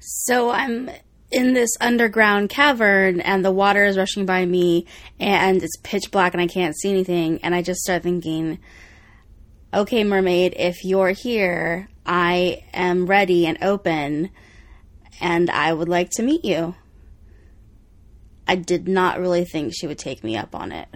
So I'm in this underground cavern and the water is rushing by me and it's pitch black and I can't see anything. And I just start thinking, okay, mermaid, if you're here, I am ready and open and I would like to meet you. I did not really think she would take me up on it.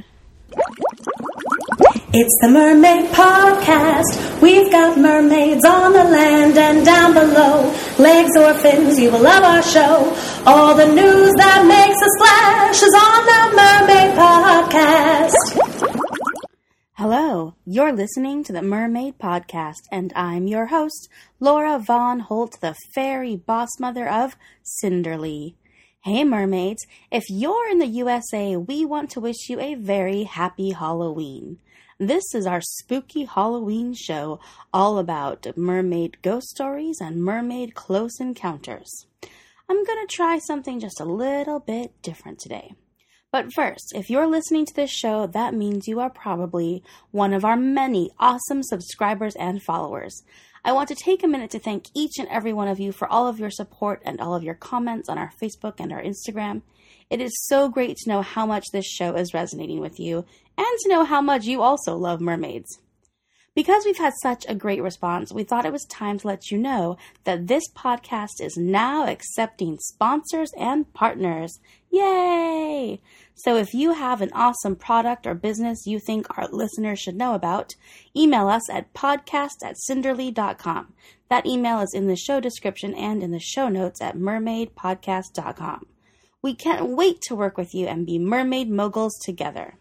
It's the Mermaid Podcast. We've got mermaids on the land and down below. Legs or fins, you will love our show. All the news that makes a splash is on the Mermaid Podcast. Hello, you're listening to the Mermaid Podcast, and I'm your host, Laura Von Holt, the fairy boss mother of Cinderly. Hey, mermaids, if you're in the USA, we want to wish you a very happy Halloween. This is our spooky Halloween show all about mermaid ghost stories and mermaid close encounters. I'm going to try something just a little bit different today. But first, if you're listening to this show, that means you are probably one of our many awesome subscribers and followers. I want to take a minute to thank each and every one of you for all of your support and all of your comments on our Facebook and our Instagram. It is so great to know how much this show is resonating with you and to know how much you also love mermaids. Because we've had such a great response, we thought it was time to let you know that this podcast is now accepting sponsors and partners. Yay! So if you have an awesome product or business you think our listeners should know about, email us at podcast at cinderly.com. That email is in the show description and in the show notes at mermaidpodcast.com. We can't wait to work with you and be mermaid moguls together.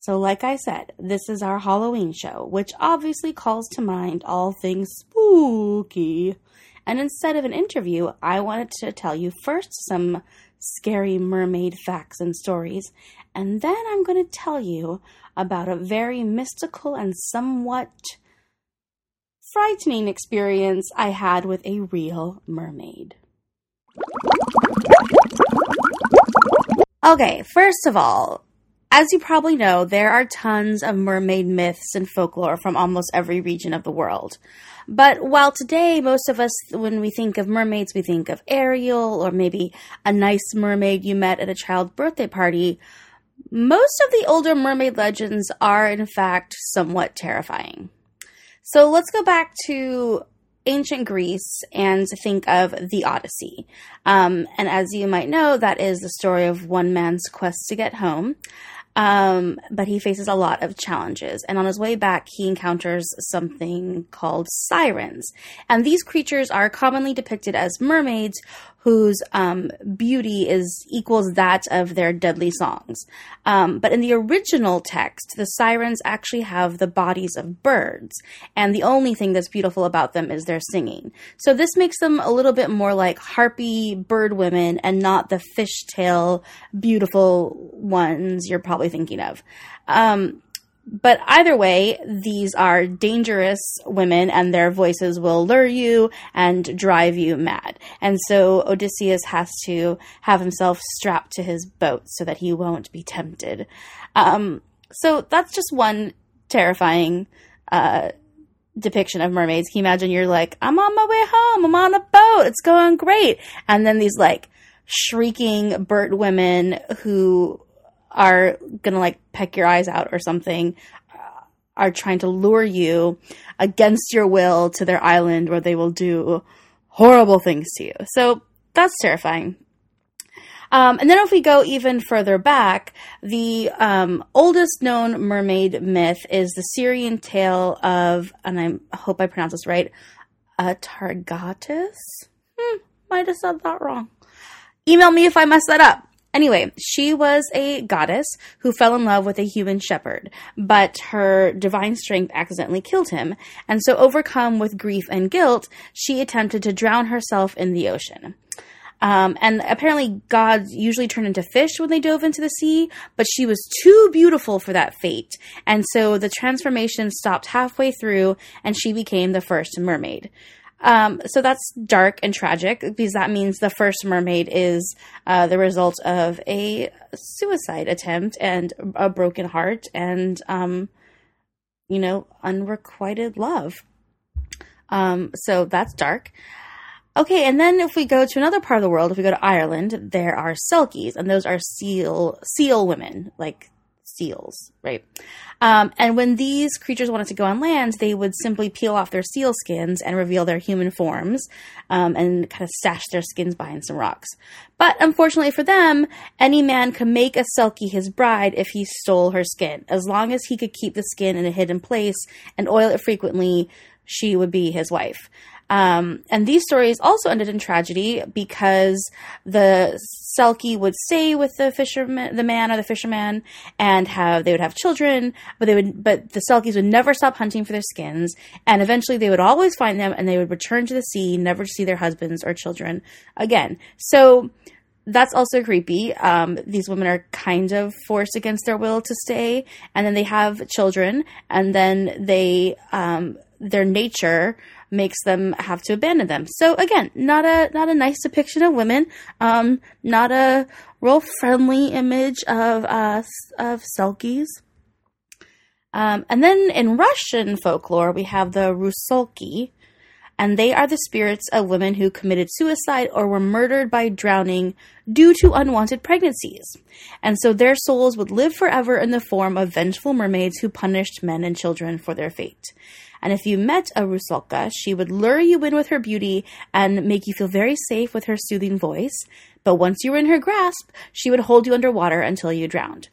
So, like I said, this is our Halloween show, which obviously calls to mind all things spooky. And instead of an interview, I wanted to tell you first some scary mermaid facts and stories, and then I'm going to tell you about a very mystical and somewhat frightening experience I had with a real mermaid. Okay, first of all, as you probably know, there are tons of mermaid myths and folklore from almost every region of the world. But while today, most of us, when we think of mermaids, we think of Ariel or maybe a nice mermaid you met at a child's birthday party, most of the older mermaid legends are, in fact, somewhat terrifying. So let's go back to ancient Greece and think of the Odyssey. Um, and as you might know, that is the story of one man's quest to get home. Um, but he faces a lot of challenges. And on his way back, he encounters something called sirens. And these creatures are commonly depicted as mermaids whose um, beauty is equals that of their deadly songs. Um, but in the original text, the sirens actually have the bodies of birds, and the only thing that's beautiful about them is their singing. So this makes them a little bit more like harpy bird women, and not the fishtail beautiful ones you're probably thinking of. Um, but either way, these are dangerous women and their voices will lure you and drive you mad. And so Odysseus has to have himself strapped to his boat so that he won't be tempted. Um, so that's just one terrifying uh, depiction of mermaids. Can you imagine you're like, I'm on my way home, I'm on a boat, it's going great. And then these like shrieking bird women who are gonna like peck your eyes out or something uh, are trying to lure you against your will to their island where they will do horrible things to you. So that's terrifying. Um, and then if we go even further back, the um, oldest known mermaid myth is the Syrian tale of, and I hope I pronounce this right, Atargatis? Hmm, might have said that wrong. Email me if I mess that up. Anyway, she was a goddess who fell in love with a human shepherd, but her divine strength accidentally killed him, and so overcome with grief and guilt, she attempted to drown herself in the ocean. Um, and apparently, gods usually turn into fish when they dove into the sea, but she was too beautiful for that fate. And so the transformation stopped halfway through, and she became the first mermaid. Um, so that's dark and tragic because that means the first mermaid is uh, the result of a suicide attempt and a broken heart and, um, you know, unrequited love. Um, so that's dark. Okay, and then if we go to another part of the world, if we go to Ireland, there are selkies, and those are seal seal women, like seals, right? Um, and when these creatures wanted to go on land, they would simply peel off their seal skins and reveal their human forms um, and kind of stash their skins behind some rocks. But unfortunately for them, any man could make a Selkie his bride if he stole her skin. As long as he could keep the skin in a hidden place and oil it frequently, she would be his wife. Um, and these stories also ended in tragedy because the Selkie would stay with the fisherman, the man or the fisherman, and have they would have children, but they would, but the Selkies would never stop hunting for their skins, and eventually they would always find them, and they would return to the sea, never see their husbands or children again. So that's also creepy. Um, these women are kind of forced against their will to stay, and then they have children, and then they um, their nature makes them have to abandon them. So again, not a not a nice depiction of women. Um, not a real friendly image of uh, of selkies. Um, and then in Russian folklore, we have the rusalki, and they are the spirits of women who committed suicide or were murdered by drowning due to unwanted pregnancies. And so their souls would live forever in the form of vengeful mermaids who punished men and children for their fate. And if you met a Rusalka, she would lure you in with her beauty and make you feel very safe with her soothing voice. But once you were in her grasp, she would hold you underwater until you drowned.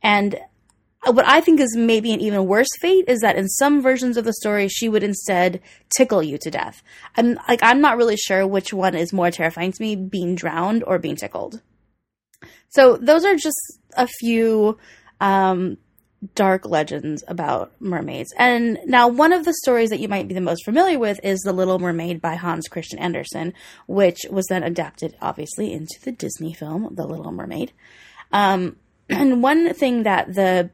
And what I think is maybe an even worse fate is that in some versions of the story, she would instead tickle you to death. I'm like, I'm not really sure which one is more terrifying to me, being drowned or being tickled. So those are just a few um, dark legends about mermaids. And now, one of the stories that you might be the most familiar with is The Little Mermaid by Hans Christian Andersen, which was then adapted, obviously, into the Disney film, The Little Mermaid. Um, and one thing that the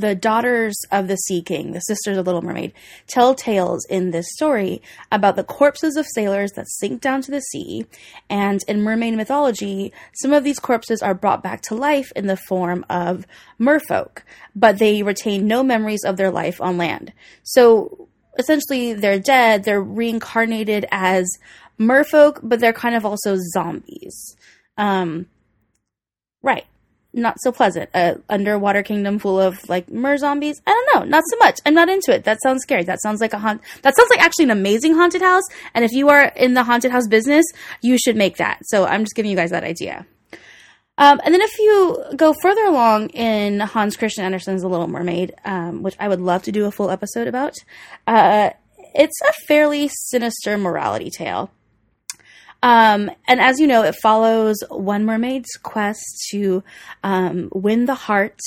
the daughters of the Sea King, the sisters of Little Mermaid, tell tales in this story about the corpses of sailors that sink down to the sea. And in mermaid mythology, some of these corpses are brought back to life in the form of merfolk, but they retain no memories of their life on land. So essentially, they're dead, they're reincarnated as merfolk, but they're kind of also zombies. Um, right not so pleasant. A underwater kingdom full of like mer zombies. I don't know, not so much. I'm not into it. That sounds scary. That sounds like a haunt. That sounds like actually an amazing haunted house. And if you are in the haunted house business, you should make that. So I'm just giving you guys that idea. Um, and then if you go further along in Hans Christian Andersen's The Little Mermaid, um, which I would love to do a full episode about, uh, it's a fairly sinister morality tale. Um, and as you know, it follows one mermaid's quest to um, win the heart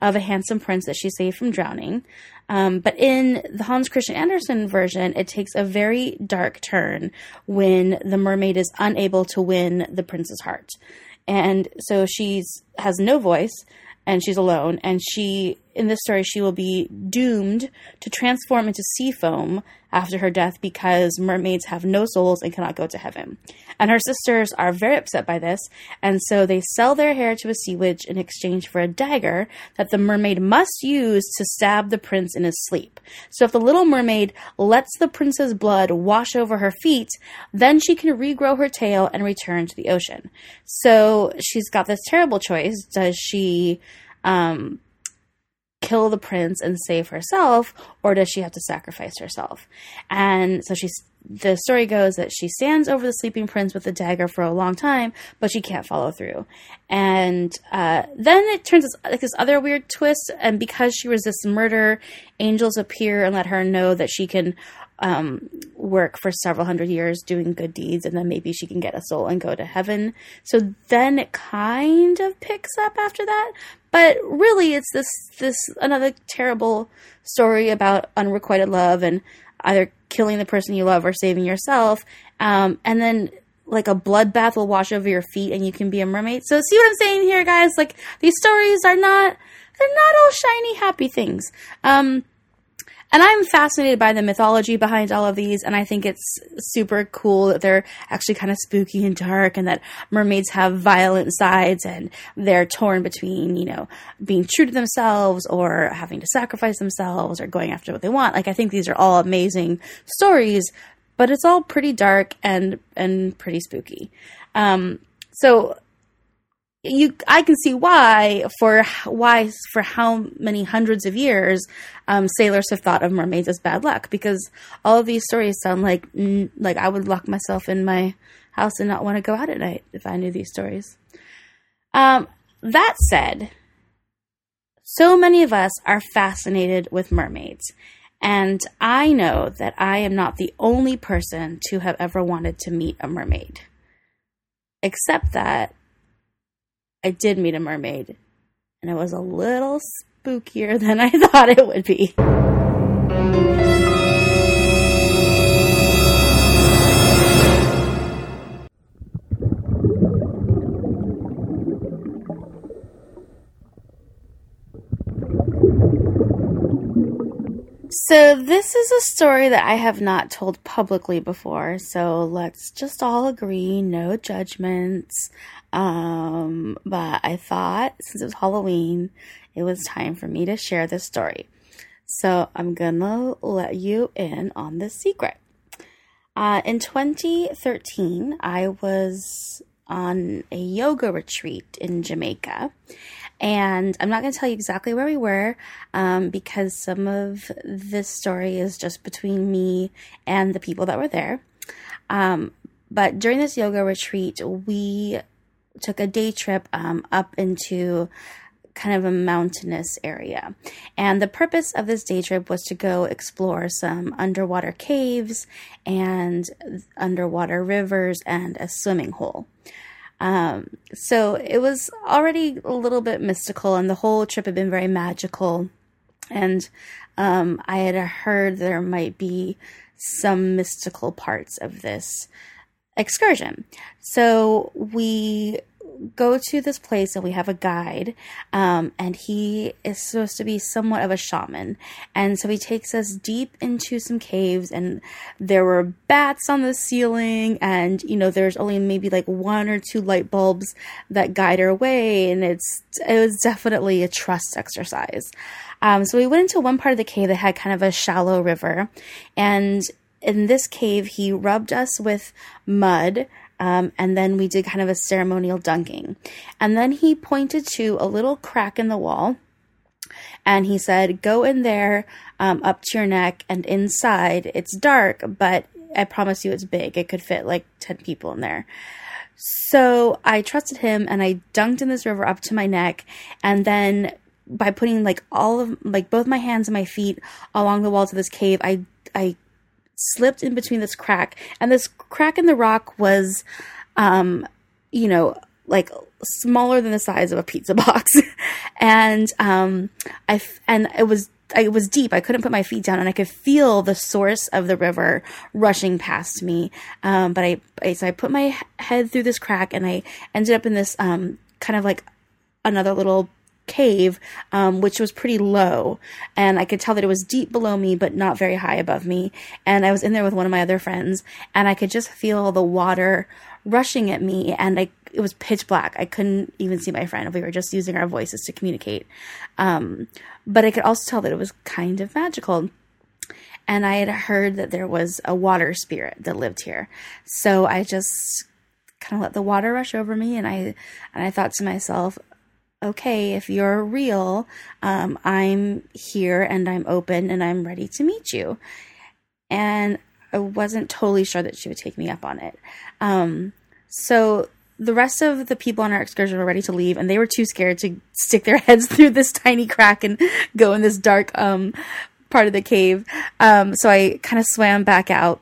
of a handsome prince that she saved from drowning. Um, but in the Hans Christian Andersen version, it takes a very dark turn when the mermaid is unable to win the prince's heart. And so she's has no voice and she's alone and she in this story she will be doomed to transform into sea foam after her death because mermaids have no souls and cannot go to heaven. And her sisters are very upset by this, and so they sell their hair to a sea witch in exchange for a dagger that the mermaid must use to stab the prince in his sleep. So if the little mermaid lets the prince's blood wash over her feet, then she can regrow her tail and return to the ocean. So she's got this terrible choice. Does she um, kill the prince and save herself, or does she have to sacrifice herself? And so she's the story goes that she stands over the sleeping prince with the dagger for a long time, but she can't follow through. And uh, then it turns like this other weird twist, and because she resists murder, angels appear and let her know that she can um, work for several hundred years doing good deeds, and then maybe she can get a soul and go to heaven. So then it kind of picks up after that, but really it's this this another terrible story about unrequited love and either killing the person you love or saving yourself. Um, and then like a bloodbath will wash over your feet and you can be a mermaid. So see what I'm saying here, guys? Like these stories are not they're not all shiny happy things. Um, and I'm fascinated by the mythology behind all of these, and I think it's super cool that they're actually kind of spooky and dark, and that mermaids have violent sides, and they're torn between, you know, being true to themselves or having to sacrifice themselves or going after what they want. Like, I think these are all amazing stories, but it's all pretty dark and and pretty spooky. Um, so you I can see why for why for how many hundreds of years um, sailors have thought of mermaids as bad luck because all of these stories sound like like I would lock myself in my house and not want to go out at night if I knew these stories. Um, that said, so many of us are fascinated with mermaids, and I know that I am not the only person to have ever wanted to meet a mermaid. Except that I did meet a mermaid, and it was a little spookier than I thought it would be. So, this is a story that I have not told publicly before, so let's just all agree no judgments. Um, but I thought since it was Halloween, it was time for me to share this story. So, I'm gonna let you in on this secret. Uh, in 2013, I was on a yoga retreat in Jamaica and I'm not going to tell you exactly where we were um, because some of this story is just between me and the people that were there. Um, but during this yoga retreat, we took a day trip um, up into kind of a mountainous area. And the purpose of this day trip was to go explore some underwater caves and underwater rivers and a swimming hole. Um, so it was already a little bit mystical, and the whole trip had been very magical. And um, I had heard there might be some mystical parts of this excursion. So we go to this place and we have a guide, um, and he is supposed to be somewhat of a shaman. And so he takes us deep into some caves, and there were bats on the ceiling, and you know, there's only maybe like one or two light bulbs that guide our way, and it's it was definitely a trust exercise. Um, so we went into one part of the cave that had kind of a shallow river, and in this cave, he rubbed us with mud um, and then we did kind of a ceremonial dunking. And then he pointed to a little crack in the wall and he said, Go in there um, up to your neck and inside. It's dark, but I promise you it's big. It could fit like 10 people in there. So I trusted him and I dunked in this river up to my neck. And then by putting like all of like both my hands and my feet along the walls of this cave, I I slipped in between this crack, and this crack in the rock was, um, you know, like smaller than the size of a pizza box, and um, I and it was it was deep. I couldn't put my feet down, and I could feel the source of the river rushing past me. Um, but I, I, so I put my head through this crack, and I ended up in this um, kind of like another little cave, um, which was pretty low. And I could tell that it was deep below me, but not very high above me. And I was in there with one of my other friends, and I could just feel the water rushing at me. And I, it was pitch black. I couldn't even see my friend. We were just using our voices to communicate. Um, but I could also tell that it was kind of magical and I had heard that there was a water spirit that lived here. So I just kind of let the water rush over me and I and I thought to myself, okay, if you're real, um, I'm here and I'm open and I'm ready to meet you. And I wasn't totally sure that she would take me up on it. Um, so the rest of the people on our excursion were ready to leave, and they were too scared to stick their heads through this tiny crack and go in this dark um, part of the cave. Um, so I kind of swam back out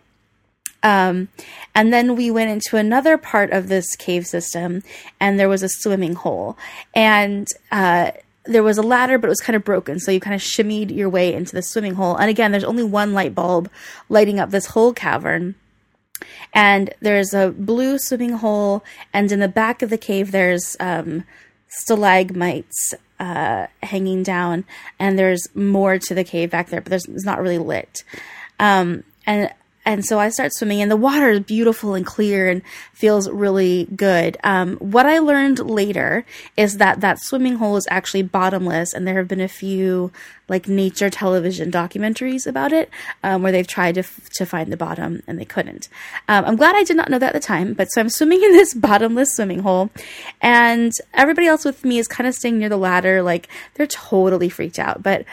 um, and then we went into another part of this cave system, and there was a swimming hole. And uh, there was a ladder, but it was kind of broken. So you kind of shimmied your way into the swimming hole. And again, there's only one light bulb lighting up this whole cavern. And there's a blue swimming hole, and in the back of the cave, there's um, stalagmites uh, hanging down, and there's more to the cave back there, but there's, it's not really lit. Um, and and so I start swimming, and the water is beautiful and clear and feels really good. Um, what I learned later is that that swimming hole is actually bottomless, and there have been a few like nature television documentaries about it um, where they've tried to f- to find the bottom and they couldn't. Um, I'm glad I did not know that at the time, but so I'm swimming in this bottomless swimming hole, and everybody else with me is kind of staying near the ladder, like they're totally freaked out, but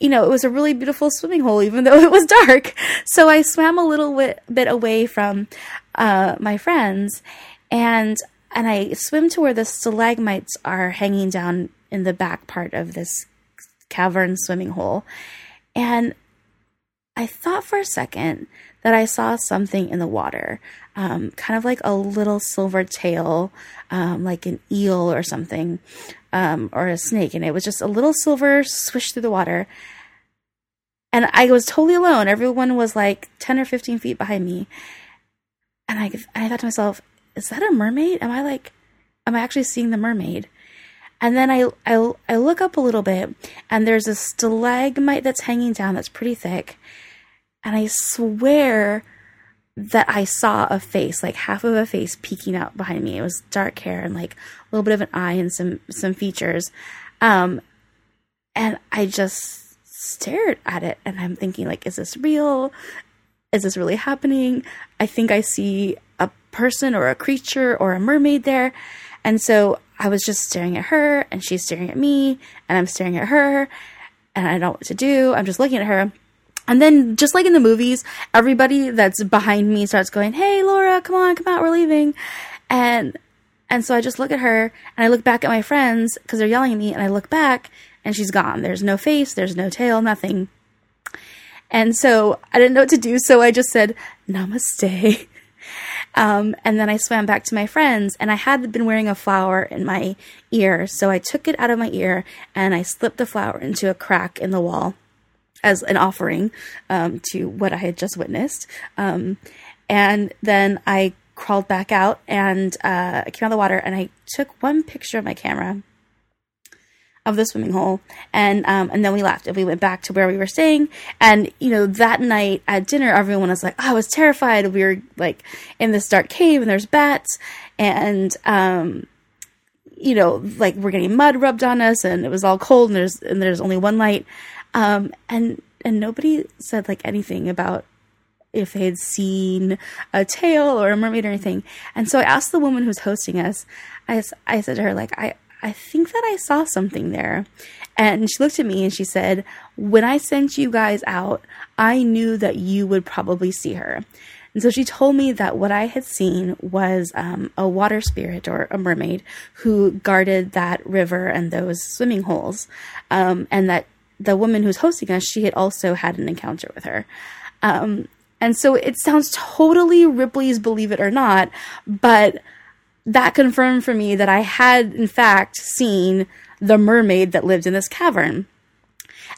you know, it was a really beautiful swimming hole, even though it was dark. So I swam a little bit, away from uh, my friends, and and I swim to where the stalagmites are hanging down in the back part of this cavern swimming hole, and I thought for a second that I saw something in the water, um, kind of like a little silver tail, um, like an eel or something, um, or a snake, and it was just a little silver swish through the water. And I was totally alone. Everyone was like 10 or 15 feet behind me. And I, I thought to myself, is that a mermaid? Am I like, am I actually seeing the mermaid? And then I, I, I look up a little bit and there's a stalagmite that's hanging down that's pretty thick. And I swear that I saw a face, like half of a face peeking out behind me. It was dark hair and like a little bit of an eye and some some features. Um and I just stared at it and I'm thinking like is this real? Is this really happening? I think I see a person or a creature or a mermaid there. And so I was just staring at her and she's staring at me and I'm staring at her and I don't know what to do. I'm just looking at her and then, just like in the movies, everybody that's behind me starts going, "Hey, Laura, come on, come out, we're leaving," and and so I just look at her and I look back at my friends because they're yelling at me, and I look back and she's gone. There's no face, there's no tail, nothing. And so I didn't know what to do, so I just said, "Namaste." Um, and then I swam back to my friends, and I had been wearing a flower in my ear, so I took it out of my ear and I slipped the flower into a crack in the wall as an offering um, to what I had just witnessed. Um, and then I crawled back out and uh, I came out of the water and I took one picture of my camera of the swimming hole and um, and then we left and we went back to where we were staying. And you know that night at dinner everyone was like oh, I was terrified. We were like in this dark cave and there's bats. And um you know like we're getting mud rubbed on us and it was all cold and there's and there's only one light um, and and nobody said like anything about if they had seen a tail or a mermaid or anything. And so I asked the woman who's hosting us. I I said to her like I I think that I saw something there. And she looked at me and she said, When I sent you guys out, I knew that you would probably see her. And so she told me that what I had seen was um, a water spirit or a mermaid who guarded that river and those swimming holes. Um, and that the woman who's hosting us, she had also had an encounter with her. Um, and so it sounds totally Ripley's Believe It or Not, but that confirmed for me that I had, in fact, seen the mermaid that lived in this cavern.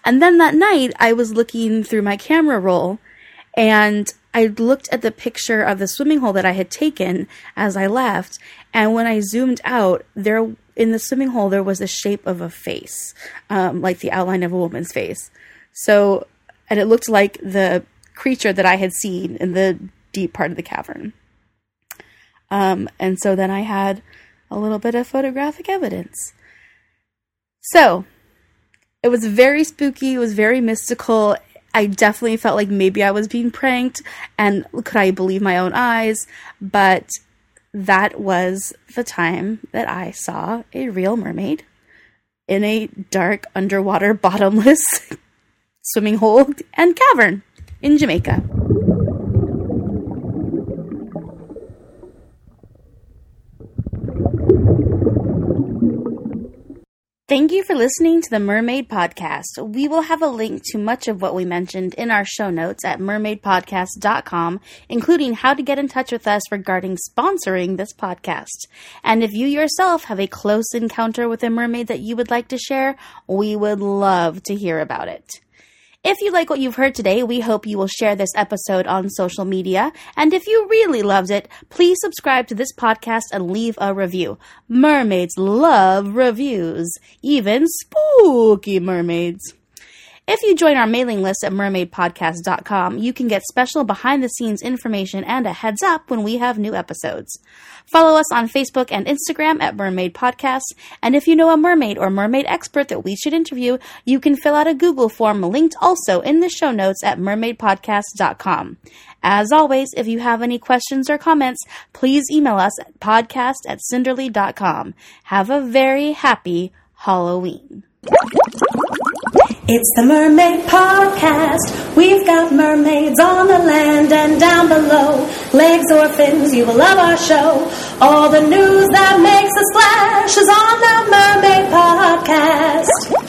And then that night, I was looking through my camera roll and I looked at the picture of the swimming hole that I had taken as I left. And when I zoomed out, there in the swimming hole there was the shape of a face, um, like the outline of a woman's face. So, and it looked like the creature that I had seen in the deep part of the cavern. Um, and so then I had a little bit of photographic evidence. So, it was very spooky, it was very mystical. I definitely felt like maybe I was being pranked, and could I believe my own eyes? But that was the time that I saw a real mermaid in a dark underwater bottomless swimming hole and cavern in Jamaica. Thank you for listening to the Mermaid Podcast. We will have a link to much of what we mentioned in our show notes at mermaidpodcast.com, including how to get in touch with us regarding sponsoring this podcast. And if you yourself have a close encounter with a mermaid that you would like to share, we would love to hear about it. If you like what you've heard today, we hope you will share this episode on social media. And if you really loved it, please subscribe to this podcast and leave a review. Mermaids love reviews, even spooky mermaids. If you join our mailing list at mermaidpodcast.com, you can get special behind the scenes information and a heads up when we have new episodes. Follow us on Facebook and Instagram at Mermaid Podcast, and if you know a mermaid or mermaid expert that we should interview, you can fill out a Google form linked also in the show notes at mermaidpodcast.com. As always, if you have any questions or comments, please email us at podcast at cinderly.com. Have a very happy Halloween. It's the Mermaid Podcast. We've got mermaids on the land and down below. Legs or fins, you will love our show. All the news that makes a splash is on the Mermaid Podcast.